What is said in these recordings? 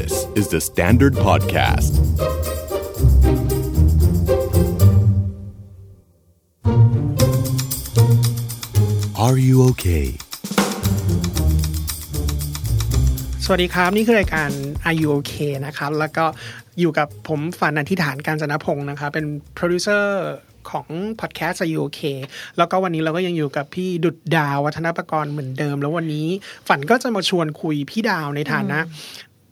This is the Standard Podcast. Are you okay? สวัสดีครับ นี่คือรายการ Are You OK นะครับ แล้วก็อยู่กับผมฝันอธิษฐานการจนพงศ์นะครับ เป็นโปรดิวเซอร์ของพอดแคสต์ Are You OK แล้วก็วันนี้เราก็ยังอยู่กับพี่ดุดดาววัฒนประกรณ์เหมือนเดิม แล้ววันนี้ฝันก็จะมาชวนคุยพี่ดาวในฐานะ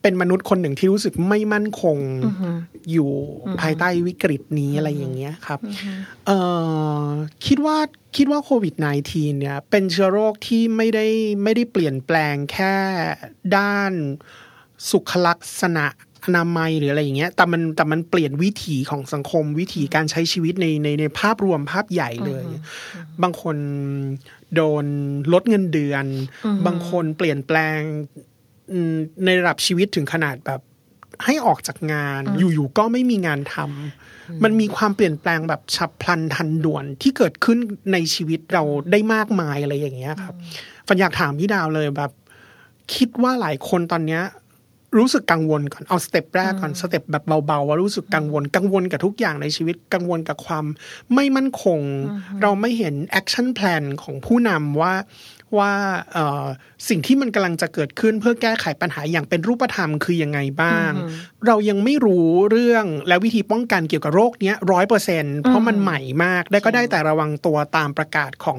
เป็นมนุษย์คนหนึ่งที่รู้สึกไม่มั่นคงอยู่ภายใต้วิกฤตนี้อะไรอย่างเงี้ยครับเอ่อคิดว่าคิดว่าโควิด -19 เนี่ย เป็นเชื้อโรคที่ไม่ได้ไม่ได้เปลี่ยนแปลงแค่ด้านสุขลักษณะอนามัยหรืออะไรอย่างเงี้ย แต่มันแต่มันเปลี่ยนวิถีของสังคมวิถีการใช้ชีวิตในในในภาพรวมภาพใหญ่เลย บางคนโดนลดเงินเดือน บางคนเปลี่ยนแปลงอืม ในระดับชีวิตถึงขนาดแบบให้ออกจากงาน อยู่ๆก็ไม่มีงานทำมันมีความเปลี่ยนแปลงแบบฉับพลันทันด่วนที่เกิดขึ้นในชีวิตเราได้มากมายอะไรอย่างเงี้ยครับฝันอยากถามพี่ดาวเลยแบบ คิดว่าหลายคนตอนเนี้ย รู้สึกกังวลก่อนเอา step แรกก่อน step แบบเบาๆว่ารู้สึกกังวลกังวลกับทุกอย่างในชีวิตกังวลกับความไม่มั่นคง เราไม่เห็น action plan ของผู้นำว่าว่าเอ่อสิ่งที่มันกำลังจะเกิดขึ้นเพื่อแก้ไขปัญหาอย่างเป็นรูปธรรมคือยังไงบ้าง เรายังไม่รู้เรื่องและวิธีป้องกันเกี่ยวกับโรคเนี้ยร้อยเปอร์เซ็นเพราะมันใหม่มากได้ก็ได้แต่ระวังตัวตามประกาศของ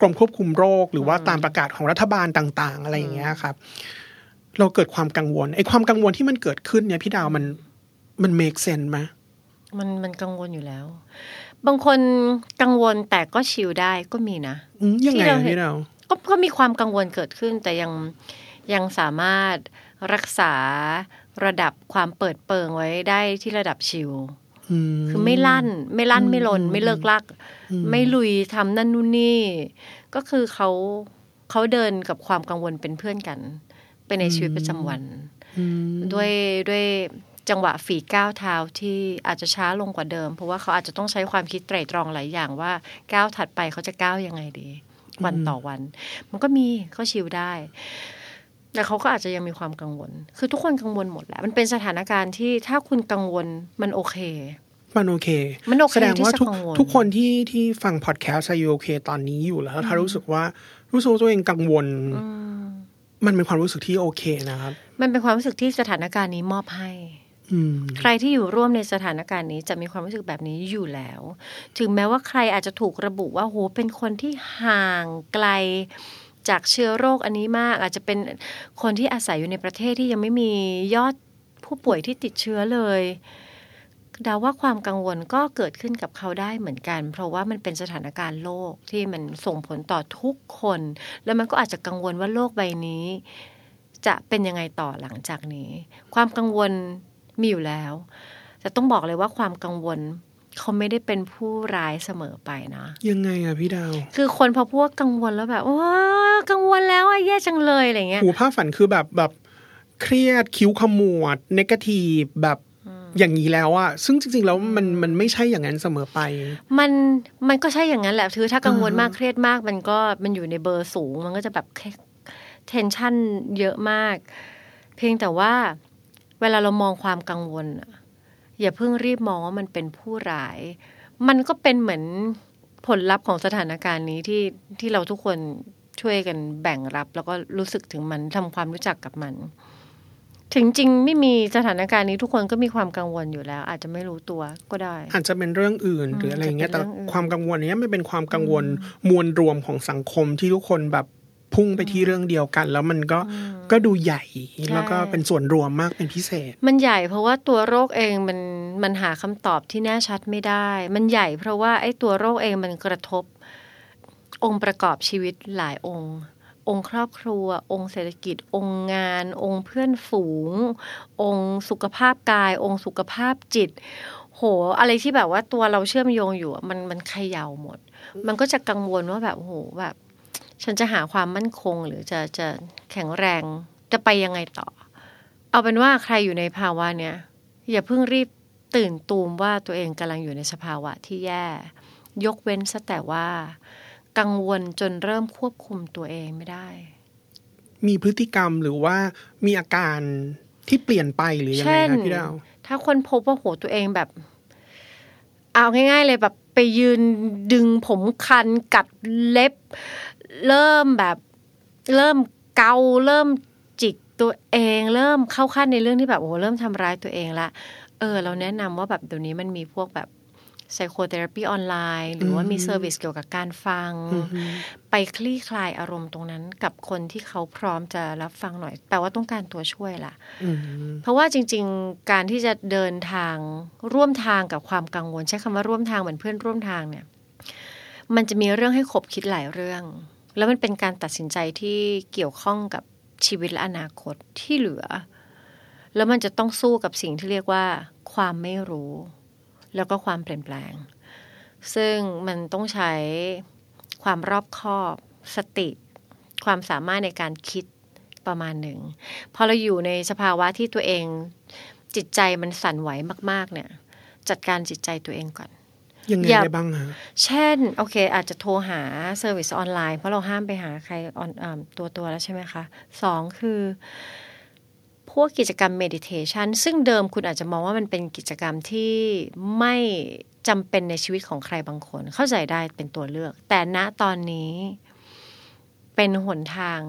กรมควบคุมโรค หรือว่าตามประกาศของรัฐบาลต่าง ๆ อะไรอย่างเงี้ยครับ เราเกิดความกังวลไอ้ความกังวลที่มันเกิดขึ้นเนี่ยพี่ดาวมันมันเมคเซนไหมมันมันกังวลอยู่แล้ว บางคนกังวลแต่ก็ชิลได้ก็มีนะอืมยังไงที่เราอะเห็นพี่ดาวก็ก็มีความกังวลเกิดขึ้น แต่ยังยังสามารถรักษาระดับความเปิดเปิงไว้ได้ที่ระดับชิลอืมคือไม่ลั่น ไม่ลั่นไม่ลน ไม่เลิกลัก ไม่ลุยทำนั่นนู่นนี่ ก็คือเขาเขาเดินกับความกังวลเป็นเพื่อนกัน ไปในชีวิตประจำวันอืมด้วยด้วยจังหวะฝีก้าวเท้าที่อาจจะช้าลงกว่าเดิม เพราะว่าเขาอาจจะต้องใช้ความคิดไตร่ตรองหลายอย่างว่าก้าวถัดไปเขาจะก้าวยังไงดี วันต่อวัน มันก็มีเขาชิลได้แต่เขาก็อาจจะยังมีความกังวล คือทุกคนกังวลหมดแหละ มันเป็นสถานการณ์ที่ถ้าคุณกังวลมันโอเค มันโอเค มันโอเคแสดงว่าที่จะทุกกังวลทุกคนที่ที่ฟังพอดแคสต์อายุโอเคตอนนี้อยู่แล้ว ถ้ารู้สึกว่ารู้สึกว่าตัวเองกังวล มันเป็นความรู้สึกที่โอเคนะครับ มันเป็นความรู้สึกที่สถานการณ์นี้มอบให้อืมใครที่อยู่ร่วมในสถานการณ์นี้จะมีความรู้สึกแบบนี้อยู่แล้ว ถึงแม้ว่าใครอาจจะถูกระบุว่าโหเป็นคนที่ห่างไกลจากเชื้อโรคอันนี้มาก อาจจะเป็นคนที่อาศัยอยู่ในประเทศที่ยังไม่มียอดผู้ป่วยที่ติดเชื้อเลยเดาว่าความกังวลก็เกิดขึ้นกับเขาได้เหมือนกัน เพราะว่ามันเป็นสถานการณ์โลกที่มันส่งผลต่อทุกคน แล้วมันก็อาจจะกังวลว่าโลกใบนี้ จะเป็นยังไงต่อหลังจากนี้ ความกังวลมีอยู่แล้วแต่ต้องบอกเลยว่าความกังวลเขาไม่ได้เป็นผู้ร้ายเสมอไปนะ ยังไงอะพี่ดาว คือคนพอพวกกังวลแล้วแบบโอ้กังวลแล้วอะแย่จังเลยอะไรเงี้ยหูภาพฝันคือแบบแบบเครียดคิ้วขมวดเนกาทีฟแบบ อย่างนี้แล้วอะซึ่งจริง ๆ แล้วมันมันไม่ใช่อย่างนั้นเสมอไป มันมันก็ใช่อย่างนั้นแหละคือถ้ากังวลอ่าฮะมากเครียดมาก มันก็มันอยู่ในเบอร์สูง มันก็จะแบบเทนชันเยอะมาก เพียงแต่ว่าเวลาเรามองความกังวลอะอย่าเพิ่งรีบมองว่ามันเป็นผู้ร้าย มันก็เป็นเหมือนผลลัพธ์ของสถานการณ์นี้ที่ที่เราทุกคนช่วยกันแบ่งรับ แล้วก็รู้สึกถึงมันทำความรู้จักกับมัน ถึงจริงไม่มีสถานการณ์นี้ทุกคนก็มีความกังวลอยู่แล้ว อาจจะไม่รู้ตัวก็ได้ อาจจะเป็นเรื่องอื่นหรืออะไรอย่างเงี้ยจะแต่เป็นเรื่องอื่นความกังวลเนี้ยมันเป็นความกังวลมวลรวมของสังคมที่ทุกคนแบบพุ่งไปที่เรื่องเดียวกัน แล้วมันก็ก็ดูใหญ่แล้วก็เป็นส่วนรวมมากเป็นพิเศษ มันใหญ่เพราะว่าตัวโรคเองมันมันหาคำตอบที่แน่ชัดไม่ได้ มันใหญ่เพราะว่าไอ้ตัวโรคเองมันกระทบองค์ประกอบชีวิตหลายองค์ องค์ครอบครัว องค์เศรษฐกิจ องค์งาน องค์เพื่อนฝูง องค์สุขภาพกาย องค์สุขภาพจิต โห อะไรที่แบบว่าตัวเราเชื่อมโยงอยู่มันมันเขย่าหมด มันก็จะกังวลว่าแบบโหแบบ ฉันจะหาความมั่นคงหรือจะจะแข็งแรงจะไปยังไงต่อ เอาเป็นว่าใครอยู่ในภาวะเนี้ยอย่าเพิ่งรีบตื่นตูมว่าตัวเองกำลังอยู่ในสภาวะที่แย่ ยกเว้นซะแต่ว่า กังวลจนเริ่มควบคุมตัวเองไม่ได้ มีพฤติกรรมหรือว่ามีอาการที่เปลี่ยนไปหรือยังไงเช่นคะพี่ดาวถ้าคนพบว่าโหตัวเองแบบ เอาง่าย ๆ เลยแบบไปยืนดึงผมคันกัดเล็บ เริ่มแบบ เริ่มเกาเริ่มจิกตัวเอง เริ่มเข้าขั้นในเรื่องที่แบบโอ้โหเริ่มทำร้ายตัวเองละเออ เราแนะนำว่าแบบเดี๋ยวนี้มันมีพวกแบบ psychotherapy ออนไลน์ หรือว่ามี service เกี่ยวกับการฟัง ไปคลี่คลายอารมณ์ตรงนั้น กับคนที่เขาพร้อมจะรับฟังหน่อย แปลว่าต้องการตัวช่วยล่ะอืมเพราะว่าจริง ๆ การที่จะเดินทางร่วมทางกับความกังวล ใช้คำว่าร่วมทางเหมือนเพื่อนร่วมทางเนี่ย มันจะมีเรื่องให้ขบคิดหลายเรื่อง แล้วมันเป็นการตัดสินใจที่เกี่ยวข้องกับชีวิตและอนาคตที่เหลือ แล้วมันจะต้องสู้กับสิ่งที่เรียกว่า ความไม่รู้ แล้วก็ความเปลี่ยนแปลง ซึ่งมันต้องใช้ความรอบคอบ สติ ความสามารถในการคิดประมาณหนึ่ง พอเราอยู่ในสภาวะที่ตัวเองจิตใจมันสั่นไหวมาก ๆ เนี่ย จัดการจิตใจตัวเองก่อนยังไงอย่าได้บ้างฮะเช่น โอเค อาจจะโทรหา service ออนไลน์ เพราะเราห้ามไปหาใครออนอาตัวตัวแล้วใช่ไหมคะสองคือ พวกกิจกรรม meditation ซึ่งเดิมคุณอาจจะมองว่ามันเป็นกิจกรรมที่ไม่จำเป็นในชีวิตของใครบางคน เข้าใจได้เป็นตัวเลือก แต่ณตอนนี้เป็นหนทาง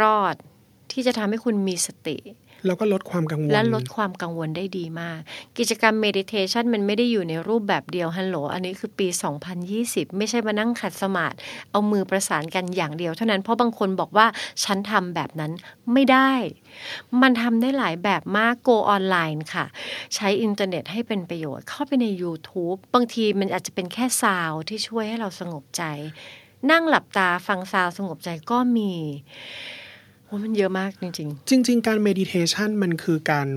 รอดที่จะทำให้คุณมีสติ แล้วก็ลดความกังวล และลดความกังวลได้ดีมาก กิจกรรมเมดิเทชันมันไม่ได้อยู่ในรูปแบบเดียวฮัลโหล อันนี้คือปี 2020 ไม่ใช่มานั่งขัดสมาธิเอามือประสานกันอย่างเดียว เท่านั้นเพราะบางคนบอกว่าฉันทำแบบนั้นไม่ได้ มันทำได้หลายแบบมาก go ออนไลน์ค่ะ ใช้อินเทอร์เน็ตให้เป็นประโยชน์เข้าไปใน YouTube บางทีมันอาจจะเป็นแค่ sound ที่ช่วยให้เราสงบใจ นั่งหลับตาฟัง sound สงบใจก็มี มันเยอะมากจริงจริง ๆ การ meditation มันคือการ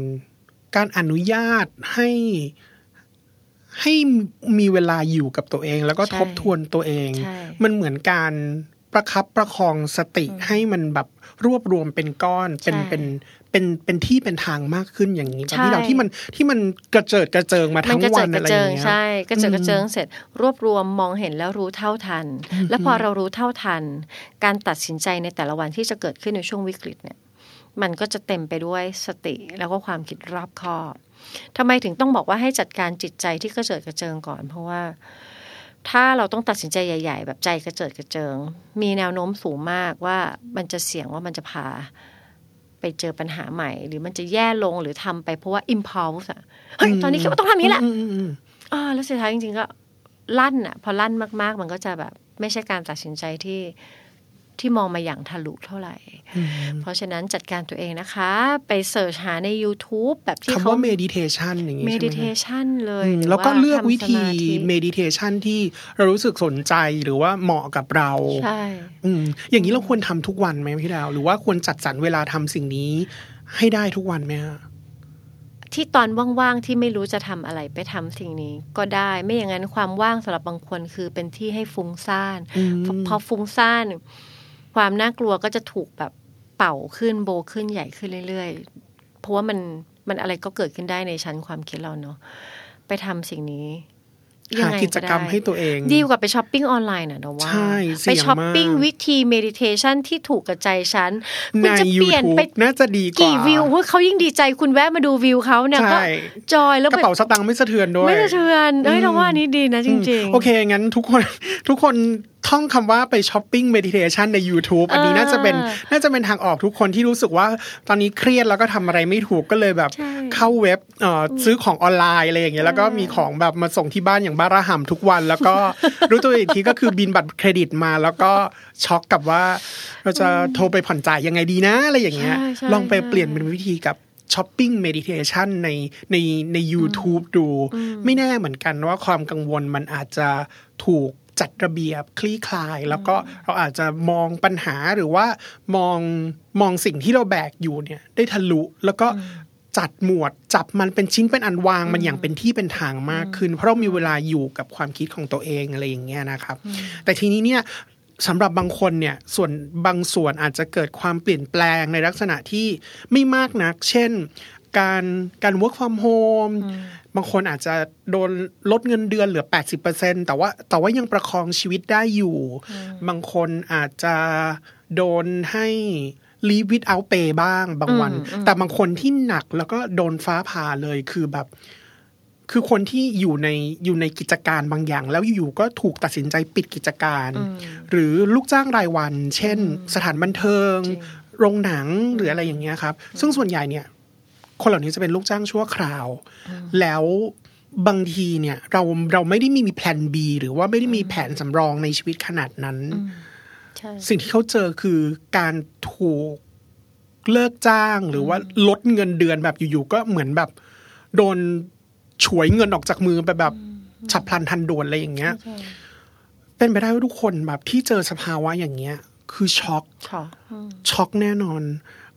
การอนุญาตให้ให้มีเวลาอยู่กับตัวเอง แล้วก็ใช่ทบทวนตัวเองใช่มันเหมือนการประคับประคองสติให้มันแบบรวบรวมเป็นก้อนเป็นใช่เป็น เป็นเป็นที่เป็นทางมากขึ้นอย่างนี้ใช่ที่เราที่มันที่มันกระเจิดกระเจิงมามัทั้งกระวัเจินดกอะระไรอเจิย่างงเงี้ยใช่กระเจิดกระเจิงเสร็จ รวบรวมมองเห็นแล้วรู้เท่าทัน แล้วพอเรารู้เท่าทัน การตัดสินใจในแต่ละวันที่จะเกิดขึ้นในช่วงวิกฤตเนี่ยมันก็จะเต็มไปด้วยสติแล้วก็ความคิดรอบคอบทำไมถึงต้องบอกว่าให้จัดการจิตใจที่กระเจิดกระเจิงก่อน เพราะว่าถ้าเราต้องตัดสินใจใหญ่ ๆ แบบใจกระเจิดกระเจิง มีแนวโน้มสูงมากว่ามันจะเสี่ยงว่ามันจะพา ไปเจอปัญหาใหม่ หรือมันจะแย่ลงหรือทำไปเพราะว่า impulse อะเฮ้ยตอนนี้คิดว่าต้องทำนี้แหละอืมอืมอืมอ่าแล้วสุดท้ายจริง ๆ ก็ลั่นอะพอลั่นมาก ๆ มันก็จะแบบ ไม่ใช่การตัดสินใจที่ ที่มองมาอย่างทะลุเท่าไหร่ เพราะฉะนั้นจัดการตัวเองนะคะ ไปเสิร์ชหาใน YouTube แบบที่คำเขาว่า meditation อย่างงี้ใช่ไหม meditation เลยอืมหรือแล้วก็เลือกทำวิธีสมาธิ meditation ที่เรารู้สึกสนใจหรือว่าเหมาะกับเราใช่อืมอย่างนี้เราควรทำทุกวันไหมพี่ดาว หรือว่าควรจัดสรรเวลาทำสิ่งนี้ให้ได้ทุกวันไหมฮะที่ตอนว่างๆที่ไม่รู้จะทำอะไรไปทำสิ่งนี้ ก็ได้ไม่อย่างนั้นความว่างสำหรับบางคนคือเป็นที่ให้ฟุ้งซ่านอืมพอพอฟุ้งซ่าน ความน่ากลัวก็จะถูกแบบเป่าขึ้นโบขึ้นใหญ่ขึ้นเรื่อยๆ เพราะว่ามันมันอะไรก็เกิดขึ้นได้ในชั้นความคิดเราเนาะไปทำสิ่งนี้ยัหางไงกิจกรรมได้ให้ตัวเองดีกว่าไปช้อปปิ้งออนไลน์น่ะนะว่าใช่เสี่ไปยงช้อปปิ้งมากวิธีเมดิเทชันที่ถูกกับใจฉันคุณในจะเปลี่ยน YouTube ไปน่าจะดีกว่ากี่วิวเฮ้ยเขายิ่งดีใจคุณแวะมาดูวิวเขาเนี่ยก็ใช่จอยแล้วกระเป๋าสตางค์ไม่สะเทือนด้วยไม่สะเทือนเอ้ยเราว่าอันนี้ดีนะจริงโอเคงั้นทุกคนทุกคน ท่องคำว่าไปช้อปปิ้งเมดิเทชันใน YouTube อันนี้น่าจะเป็นน่าจะเป็นทางออกทุกคนที่รู้สึกว่าตอนนี้เครียดแล้วก็ทำอะไรไม่ถูกก็เลยแบบใช่เข้าเว็บเอ่ออซื้อของออนไลน์อะไรอย่างเงี้ยแล้วก็มีของแบบมาส่งที่บ้านอย่างบ้าระห่ำทุกวัน แล้วก็รู้ตัวอีกทีก็คือบินบัตรเครดิตมาแล้วก็ช็อกกับว่า เราจะโทรไปผ่อนจ่ายยังไงดีนะอะไรอย่างเงี้ยใช่ใช่ลองไปใช่เปลี่ยนเป็นวิธีกับช้อปปิ้งเมดิเทชันในในใน YouTube ดู ไม่แน่เหมือนกันว่าความกังวลมันอาจจะถูก จัดระเบียบคลี่คลาย แล้วก็เราอาจจะมองปัญหาหรือว่ามองมองสิ่งที่เราแบกอยู่เนี่ย ได้ทะลุแล้วก็จัดหมวดจับมันเป็นชิ้นเป็นอันวางมันอย่างเป็นที่เป็นทางมากขึ้น เพราะเรามีเวลาอยู่กับความคิดของตัวเองอะไรอย่างเงี้ยนะครับ แต่ทีนี้เนี่ยสำหรับบางคนเนี่ยส่วนบางส่วนอาจจะเกิดความเปลี่ยนแปลงในลักษณะที่ไม่มากนัก เช่น การการ work from home บางคนอาจจะโดนลดเงินเดือนเหลือ 80%แต่ว่าแต่ว่ายังประคองชีวิตได้อยู่ บางคนอาจจะโดนให้ลีวิดเอาเปบ้างบางวันอืมอืมแต่บางคนที่หนักแล้วก็โดนฟ้าผ่าเลยคือแบบ คือคนที่อยู่ในอยู่ในกิจการบางอย่าง แล้วอยู่ๆก็ถูกตัดสินใจปิดกิจการอืมหรือลูกจ้างรายวัน เช่น สถานบันเทิงจริง โรงหนังหรืออะไรอย่างเงี้ยครับ ซึ่งส่วนใหญ่เนี่ย คนเหล่านี้จะเป็นลูกจ้างชั่วคราว แล้วบางทีเนี่ยเราเราไม่ได้มีมีแผน B หรือว่าไม่ได้มีแผนสำรองในชีวิตขนาดนั้นใช่สิ่งที่เขาเจอคือการถูกเลิกจ้างหรือว่าลดเงินเดือนแบบอยู่ๆก็เหมือนแบบ โดนฉวยเงินออกจากมือไปแบบฉับพลันทันด่วนอะไรอย่างเงี้ยใช่เป็นไปได้ว่าทุกคนแบบที่เจอสภาวะอย่างเงี้ย คือช็อกช็อกอืมช็อกแน่นอน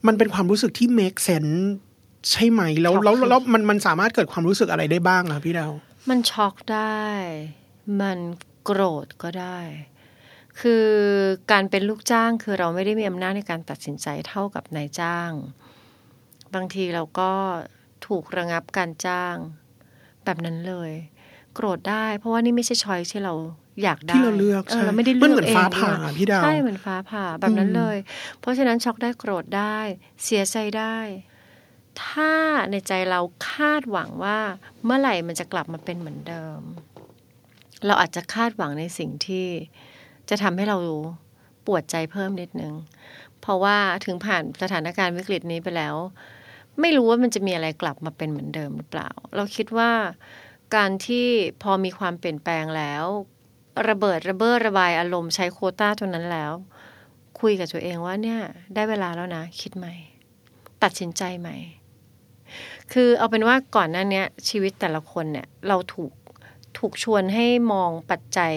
มันเป็นความรู้สึกที่ make sense ใช่ไหมแล้วช็อกแล้วคือแล้วมันมันสามารถเกิดความรู้สึกอะไรได้บ้างอะพี่ดาวมันช็อกได้ มันโกรธก็ได้ คือการเป็นลูกจ้างคือเราไม่ได้มีอำนาจในการตัดสินใจเท่ากับนายจ้าง บางทีเราก็ถูกระงับการจ้าง แบบนั้นเลย โกรธได้ เพราะว่านี่ไม่ใช่ช้อยที่เราอยากได้ที่เราเลือกใช่เราไม่ได้มันเลือกเหมือนเองฟ้าผ่าด้วยพี่ดาวใช่เหมือนฟ้าผ่าแบบนั้นอืมเลย เพราะฉะนั้นช็อกได้โกรธได้ เสียใจได้ ถ้าในใจเราคาดหวังว่าเมื่อไหร่มันจะกลับมาเป็นเหมือนเดิม เราอาจจะคาดหวังในสิ่งที่จะทำให้เราปวดใจเพิ่มนิดนึง เพราะว่าถึงผ่านสถานการณ์วิกฤตนี้ไปแล้ว ไม่รู้ว่ามันจะมีอะไรกลับมาเป็นเหมือนเดิมหรือเปล่า เราคิดว่าการที่พอมีความเปลี่ยนแปลงแล้ว ระเบิดระเบ้อระบายอารมณ์ใช้โคต้าตัวนั้นแล้ว คุยกับตัวเองว่าเนี่ย ได้เวลาแล้วนะ คิดใหม่ ตัดสินใจใหม่ คือเอาเป็นว่าก่อนหน้าเนี้ยชีวิตแต่ละคนเนี่ย เราถูกถูกชวนให้มองปัจจัย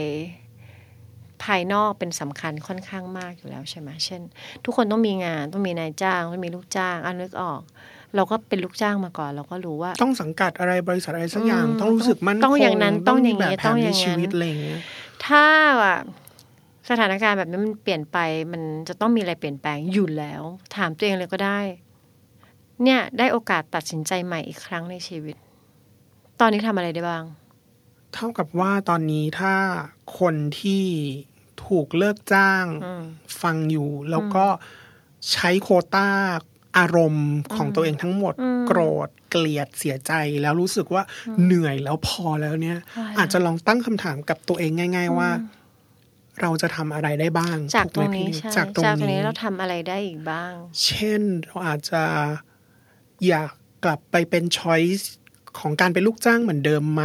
ภายนอกเป็นสำคัญค่อนข้างมากอยู่แล้วใช่ไหมเช่น ทุกคนต้องมีงานต้องมีนายจ้างต้องมีลูกจ้างอันนึกออก เราก็เป็นลูกจ้างมาก่อน เราก็รู้ว่า ต้องสังกัดอะไรบริษัทอะไรสักอย่างอืมต้องรู้สึกมั่นคงต้องอย่างนั้นต้องอย่างนี้มีแบบแผต้องนอในย่างนั้นชีวิตอะไรอย่างเงี้ยถ้าว่าสถานการณ์แบบนี้มันเปลี่ยนไป มันจะต้องมีอะไรเปลี่ยนแปลงอยู่แล้ว ถามตัวเองเลยก็ได้ เนี่ยได้โอกาสตัดสินใจใหม่อีกครั้งในชีวิต ตอนนี้ทำอะไรได้บ้าง เท่ากับว่าตอนนี้ถ้าคนที่ถูกเลิกจ้างอืมฟังอยู่ แล้วก็ใช้โควต้าอารมณ์ของตัวเองทั้งหมดอืมโกรธเกลียดเสียใจแล้วรู้สึกว่าเหนื่อยแล้วพอแล้วเนี่ยใช่อาจจะลองตั้งคำถามกับตัวเองง่าย ๆ ว่า เราจะทำอะไรได้บ้าง จากตถูรกงไหมนี้พี่ใช่จากตรงนี้เราทำอะไรได้อีกบ้าง เช่นเราอาจจะ อยากกลับไปเป็นช้อยส์ของการเป็นลูกจ้างเหมือนเดิมไหม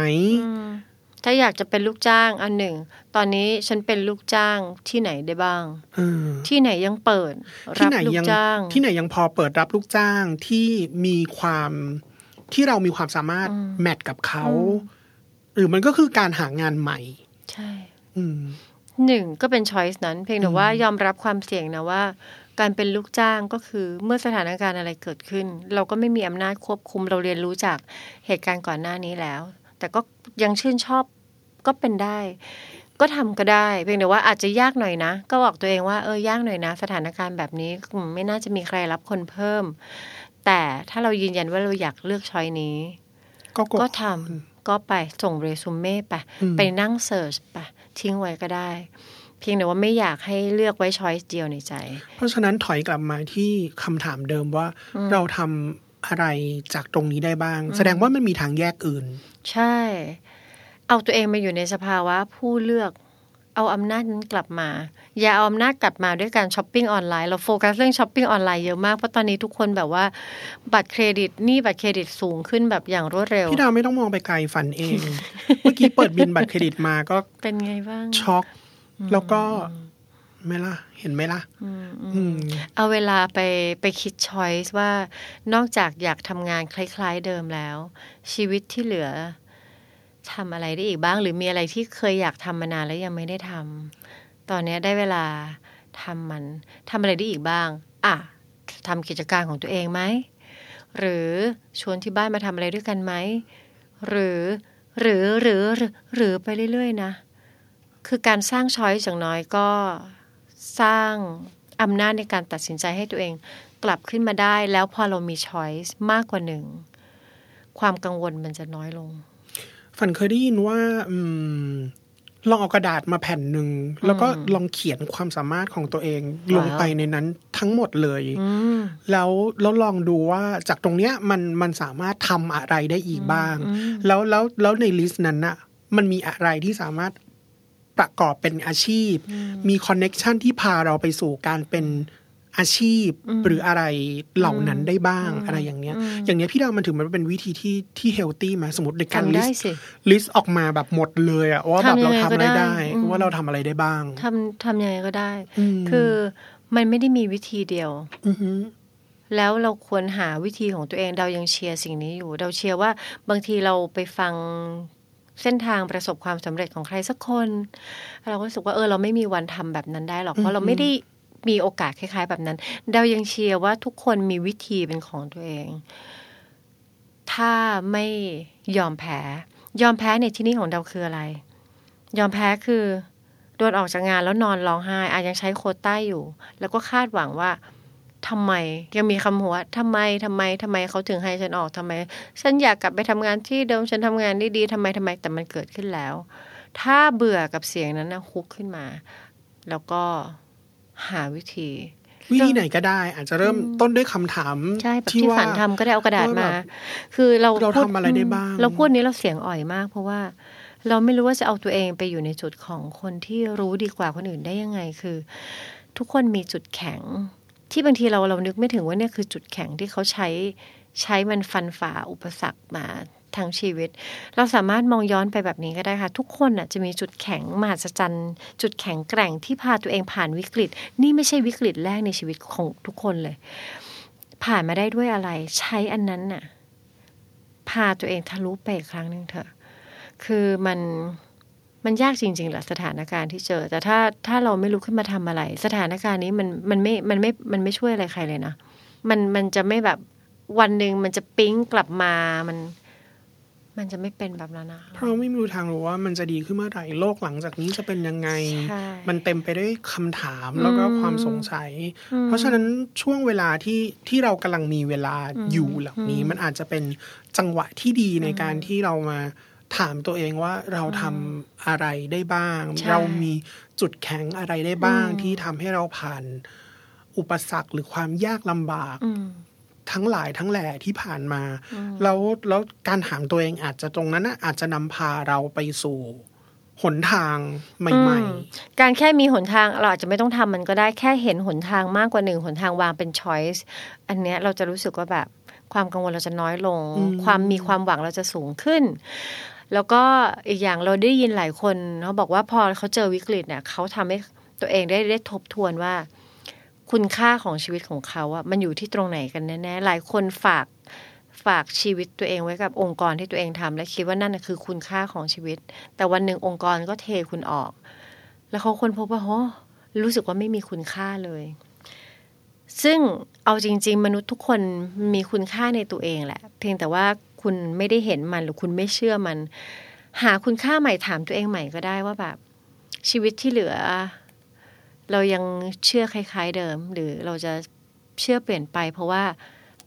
ถ้าอยากจะเป็นลูกจ้างอันหนึ่ง ตอนนี้ฉันเป็นลูกจ้างที่ไหนได้บ้างเออที่ไหนยังเปิดที่รับไหนลูกยังจ้าง ที่ไหนยังพอเปิดรับลูกจ้างที่มีความที่เรามีความสามารถแมทกับเขา หรือมันก็คือการหางานใหม่ ใช่อืมหนึ่งก็เป็นช้อยส์นั้น เพียงแต่ว่ายอมรับความเสี่ยงนะว่า การเป็นลูกจ้างก็คือเมื่อสถานการณ์อะไรเกิดขึ้น เราก็ไม่มีอำนาจควบคุมเราเรียนรู้จากเหตุการณ์ก่อนหน้านี้แล้ว แต่ก็ยังชื่นชอบก็เป็นได้ ก็ทำก็ได้ เพียงแต่ว่าอาจจะยากหน่อยนะ ก็บอกตัวเองว่าเออยากหน่อยนะ สถานการณ์แบบนี้อืมไม่น่าจะมีใครรับคนเพิ่ม แต่ถ้าเรายืนยันว่าเราอยากเลือกช้อยนี้ ก็กดก็ทำก็ไปส่งเรซูเม่ไปอืมไปนั่งเสิร์ชไปทิ้งไว้ก็ได้ เพียงแต่ว่าไม่อยากให้เลือกไว้ช้อยส์เดียวในใจ เพราะฉะนั้นถอยกลับมาที่คำถามเดิมว่าเราทำอะไรจากตรงนี้ได้บ้าง แสดงว่ามันมีทางแยกอื่น ใช่ เอาตัวเองมาอยู่ในสภาวะผู้เลือก เอาอำนาจนั้นกลับมา อย่าเอาอำนาจกลับมาด้วยการช้อปปิ้งออนไลน์เราโฟกัสเรื่องช้อปปิ้งออนไลน์เยอะมากเพราะตอนนี้ทุกคนแบบว่า บัตรเครดิตหนี้บัตรเครดิตสูงขึ้นแบบอย่างรวดเร็วพี่ดาวไม่ต้องมองไปไกลฝันเอง เมื่อกี้เปิดบิลบัตรเครดิตมาก็เป็นไงบ้างช็อก แล้วก็ไหม่ล่ะ เห็นไหมล่ะอืมเอาเวลาไปไปคิดช้อยส์ว่านอกจากอยากทำงานคล้าย ๆ เดิมแล้ว ชีวิตที่เหลือทำอะไรได้อีกบ้าง หรือมีอะไรที่เคยอยากทำมานานแล้วยังไม่ได้ทำตอนนี้ได้เวลาทำมันทำอะไรได้อีกบ้าง อะทำกิจการของตัวเองไหม หรือชวนที่บ้านมาทำอะไรด้วยกันไหม หรือหรือหรือหรือหรือไปเรื่อยๆนะ คือการสร้างช้อยส์อย่างน้อยก็สร้างอำนาจในการตัดสินใจให้ตัวเองกลับขึ้นมาได้ แล้วพอเรามีช้อยส์มากกว่าหนึ่ง ความกังวลมันจะน้อยลง ฝันเคยได้ยินว่าอืมลองเอากระดาษมาแผ่นหนึ่ง แล้วก็ลองเขียนความสามารถของตัวเองลงไปในนั้นทั้งหมดเลยอืมแล้วแล้วลองดูว่าจากตรงเนี้ยมันมันสามารถทำอะไรได้อีกบ้าง แล้วแล้วแล้วในลิสต์นั้นน่ะมันมีอะไรที่สามารถ ประกอบเป็นอาชีพ มีคอนเน็ชันที่พาเราไปสู่การเป็นอาชีพหรืออะไรเหล่านั้นได้บ้างอะไรอย่างเนี้ย อย่างเนี้ยพี่ดาวมันถือมันเป็นวิธีที่ที่เฮลตี้ไหมสมมติในการทำลิได้สต์สิลิสต์ออกมาแบบหมดเลยอะว่าแบบทำยัเรางไงทำก็อะไรได้ได้อืมว่าเราทำอะไรได้บ้างทำทำยังไงก็ได้อืมคือมันไม่ได้มีวิธีเดียวอือฮึแล้วเราควรหาวิธีของตัวเองเรายังเชียร์สิ่งนี้อยู่ เราเชียร์ว่าบางทีเราไปฟัง เส้นทางประสบความสำเร็จของใครสักคน เราก็รู้สึกว่าเออเราไม่มีวันทำแบบนั้นได้หรอกเพราะเราไม่ได้มีโอกาสคล้าย ๆ แบบนั้นเรายังเชียร์ว่าทุกคนมีวิธีเป็นของตัวเอง ถ้าไม่ยอมแพ้ ยอมแพ้ในที่นี้ของเราคืออะไร ยอมแพ้คือโดนออกจากงานแล้วนอนร้องไห้อายังใช้โควต้าอยู่ แล้วก็คาดหวังว่า ทำไมยังมีคำหัวทำไมทำไมทำไมเขาถึงให้ฉันออกทำไม ฉันอยากกลับไปทำงานที่เดิมฉันทำงานได้ดีทำไมทำไมแต่มันเกิดขึ้นแล้ว ถ้าเบื่อกับเสียงนั้นนะคุกขึ้นมา แล้วก็หาวิธีวิธีไหนก็ได้ อาจจะเริ่มต้นด้วยคำถามใช่แบบที่ที่ว่าฝันทำก็ได้เอากระดาษว่ามาแบบคือเราเราพูดทำอะไรได้บ้าง เราพูดนี้เราเสียงอ่อยมาก เพราะว่าเราไม่รู้ว่าจะเอาตัวเองไปอยู่ในจุดของคนที่รู้ดีกว่าคนอื่นได้ยังไงคือ ทุกคนมีจุดแข็ง ที่บางทีเราเรานึกไม่ถึงว่าเนี่ยคือจุดแข็งที่เขาใช้ใช้มันฟันฝ่าอุปสรรคมาทั้งชีวิต เราสามารถมองย้อนไปแบบนี้ก็ได้ค่ะ ทุกคนน่ะจะมีจุดแข็งมหัศจรรย์จุดแข็งแกร่งที่พาตัวเองผ่านวิกฤต นี่ไม่ใช่วิกฤตแรกในชีวิตของทุกคนเลย ผ่านมาได้ด้วยอะไร ใช้อันนั้นน่ะ พาตัวเองทะลุไปอีกครั้งหนึ่งเถอะ คือมัน มันยากจริงๆแหละสถานการณ์ที่เจอ แต่ถ้าถ้าเราไม่ลุกขึ้นมาทำอะไร สถานการณ์นี้มันมันไม่มันไม่มันไม่ช่วยอะไรใครเลยนะมันมันจะไม่แบบวันหนึ่งมันจะปิ๊งกลับมามัน มันจะไม่เป็นแบบนั้นนะเพราะเราไม่มีทางรู้ว่ามันจะดีขึ้นเมื่อไหร่โลกหลังจากนี้จะเป็นยังไงใช่มันเต็มไปด้วยคำถามแล้วก็อืมความสงสัยอืมเพราะฉะนั้นช่วงเวลาที่ที่เรากำลังมีเวลาอืมอยู่เหล่านี้อืมมันอาจจะเป็นจังหวะที่ดีในการที่เรามา ถามตัวเองว่าเราทำอะไรได้บ้างใช่เรามีจุดแข็งอะไรได้บ้างอืมที่ทำให้เราผ่านอุปสรรคหรือความยากลำบากอืมทั้งหลายทั้งแหล่ที่ผ่านมา แล้วแล้วการถามตัวเองอาจจะตรงนั้นน่ะอาจจะนำพาเราไปสู่หนทางใหม่อืมการแค่มีหนทางเราอาจจะไม่ต้องทำมันก็ได้แค่เห็นหนทางมากกว่าหนึ่งหนทางวางเป็นช้อยส์อันเนี้ยเราจะรู้สึกว่าแบบความกังวลเราจะน้อยลง ความมีความหวังเราจะสูงขึ้น แล้วก็อีกอย่างเราได้ยินหลายคนเขาบอกว่าพอเขาเจอวิกฤตเนี่ยเขาทำให้ตัวเองได้ได้ทบทวนว่า คุณค่าของชีวิตของเขาอะมันอยู่ที่ตรงไหนกันแน่ๆหลายคนฝากฝากชีวิตตัวเองไว้กับองค์กรที่ตัวเองทำและคิดว่านั่นคือคุณค่าของชีวิต แต่วันหนึ่งองค์กรก็เทคุณออก แล้วเขาคนพบว่าโหรู้สึกว่าไม่มีคุณค่าเลย ซึ่งเอาจริง ๆ มนุษย์ทุกคนมีคุณค่าในตัวเองแหละ เพียงแต่ว่า คุณไม่ได้เห็นมันหรือคุณไม่เชื่อมัน หาคุณค่าใหม่ถามตัวเองใหม่ก็ได้ว่าแบบ ชีวิตที่เหลือ เรายังเชื่อคล้าย ๆเดิม หรือเราจะเชื่อเปลี่ยนไป เพราะว่า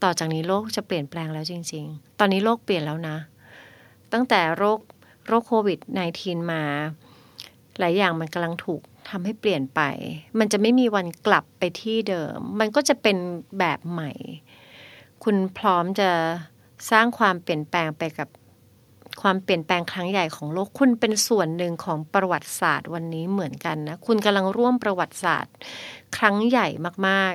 ต่อจากนี้โลกจะเปลี่ยนแปลงแล้วจริง ๆ ตอนนี้โลกเปลี่ยนแล้วนะ ตั้งแต่โรคโรคโควิด -19 มา หลายอย่างมันกำลังถูกทำให้เปลี่ยนไป มันจะไม่มีวันกลับไปที่เดิม มันก็จะเป็นแบบใหม่ คุณพร้อมจะ สร้างความเปลี่ยนแปลงไปกับความเปลี่ยนแปลงครั้งใหญ่ของโลกคุณเป็นส่วนหนึ่งของประวัติศาสตร์วันนี้เหมือนกันนะคุณกำลังร่วมประวัติศาสตร์ ครั้งใหญ่มาก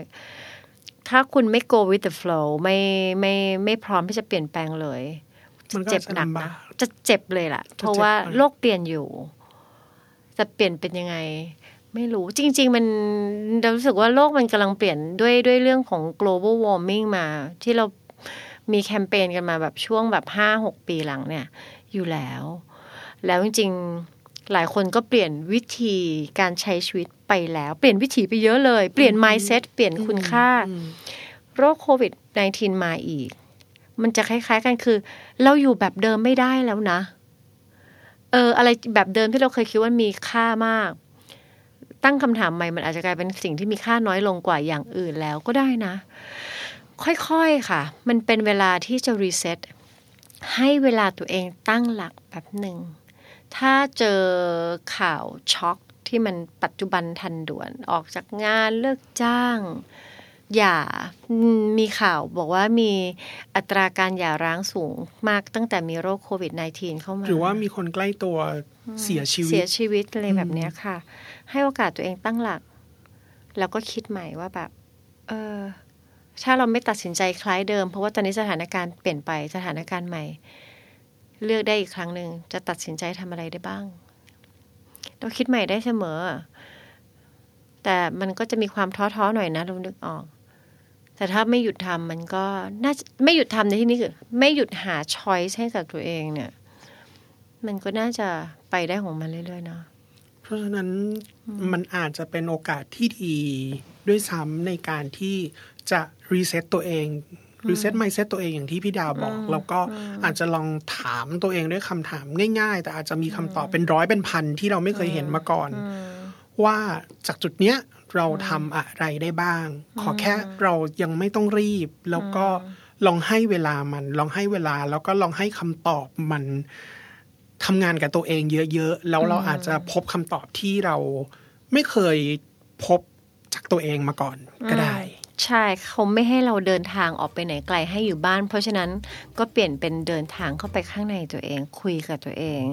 ๆ ถ้าคุณไม่ go with the flow ไม่ไม่ไม่พร้อมที่จะเปลี่ยนแปลงเลยๆมันก็เจ็บจะหนักลำบานะกจะเจ็บเลยล่ะจะเพราะว่าเจ็บมากโลกเปลี่ยนอยู่ จะเปลี่ยนเป็นยังไง ไม่รู้จริง ๆ มันเรารู้สึกว่าโลกมันกำลังเปลี่ยนด้วยด้วยเรื่องของ global warming มา ที่เรา มีแคมเปญกันมาแบบช่วงแบบห้าหกปีหลังเนี่ย อยู่แล้ว แล้วจริงๆหลายคนก็เปลี่ยนวิธีการใช้ชีวิตไปแล้ว เปลี่ยนวิถีไปเยอะเลย เปลี่ยน mindset เปลี่ยนคุณค่า โรคโควิด -19 มาอีก มันจะคล้ายๆกันคือ เราอยู่แบบเดิมไม่ได้แล้วนะ เออ อะไรแบบเดิมที่เราเคยคิดว่ามีค่ามาก ตั้งคำถามใหม่มันอาจจะกลายเป็นสิ่งที่มีค่าน้อยลงกว่าอย่างอื่นแล้วก็ได้นะ ค่อยๆค่ะ มันเป็นเวลาที่จะรีเซ็ตให้เวลาตัวเองตั้งหลักแบบหนึ่ง ถ้าเจอข่าวช็อกที่มันปัจจุบันทันด่วนออกจากงานเลิกจ้าง อย่ามีข่าวบอกว่ามีอัตราการหย่าร้างสูงมากตั้งแต่มีโรคโควิด -19 เข้ามา หรือว่ามีคนใกล้ตัวเสียชีวิเสีตยชีวิตอะไรแบบเนี้ยค่ะ ให้โอกาสตัวเองตั้งหลัก แล้วก็คิดใหม่ว่าแบบ เออ ถ้าเราไม่ตัดสินใจคล้ายเดิม เพราะว่าตอนนี้สถานการณ์เปลี่ยนไปสถานการณ์ใหม่ เลือกได้อีกครั้งหนึ่งจะตัดสินใจทำอะไรได้บ้าง เราคิดใหม่ได้เสมอ แต่มันก็จะมีความท้อท้อๆหน่อยนะเรานึกออก แต่ถ้าไม่หยุดทำมันก็น่าจะไม่หยุดทำในที่นี้คือ ไม่หยุดหา choice ให้กับตัวเองเนี่ย มันก็น่าจะไปได้ของมันเรื่อยๆเนาะเพราะฉะนั้นมันอาจจะเป็นโอกาสที่ดีด้วยซ้ำในการที่จะ reset ตัวเอง reset mindset ตัวเองอย่างที่พี่ดาวบอก แล้วก็อาจจะลองถามตัวเองด้วยคำถามง่าย ๆ แต่อาจจะมีคำตอบเป็นร้อยเป็นพันที่เราไม่เคยเห็นมาก่อน ว่าจากจุดเนี้ยเราทำอะไรได้บ้าง ขอแค่เรายังไม่ต้องรีบ แล้วก็ลองให้เวลามัน ลองให้เวลาแล้วก็ลองให้คำตอบมันทำงานกับตัวเองเยอะๆ แล้วเราอาจจะพบคำตอบที่เราไม่เคยพบจากตัวเองมาก่อนก็ได้ ใช่เขาไม่ให้เราเดินทางออกไปไหนไกลให้อยู่บ้าน เพราะฉะนั้นก็เปลี่ยนเป็นเดินทางเข้าไปข้างในตัวเอง คุยกับตัวเอง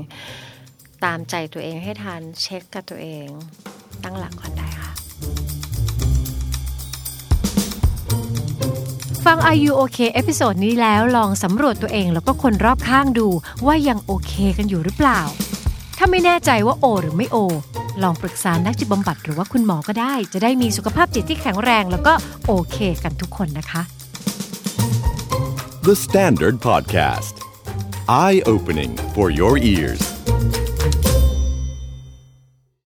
ตามใจตัวเองให้ทันเช็คกับตัวเอง ตั้งหลักก่อนได้ค่ะ ฟัง Are You OK episode นี้แล้วลองสำรวจตัวเองแล้วก็คนรอบข้างดูว่ายังโอเคกันอยู่หรือเปล่า ถ้าไม่แน่ใจว่าโอ หรือไม่โอ ลองปรึกษานักจิตบำบัดหรือว่าคุณหมอก็ได้ จะได้มีสุขภาพจิตที่แข็งแรง แล้วก็โอเคกันทุกคนนะคะ The Standard Podcast. Eye opening for your ears.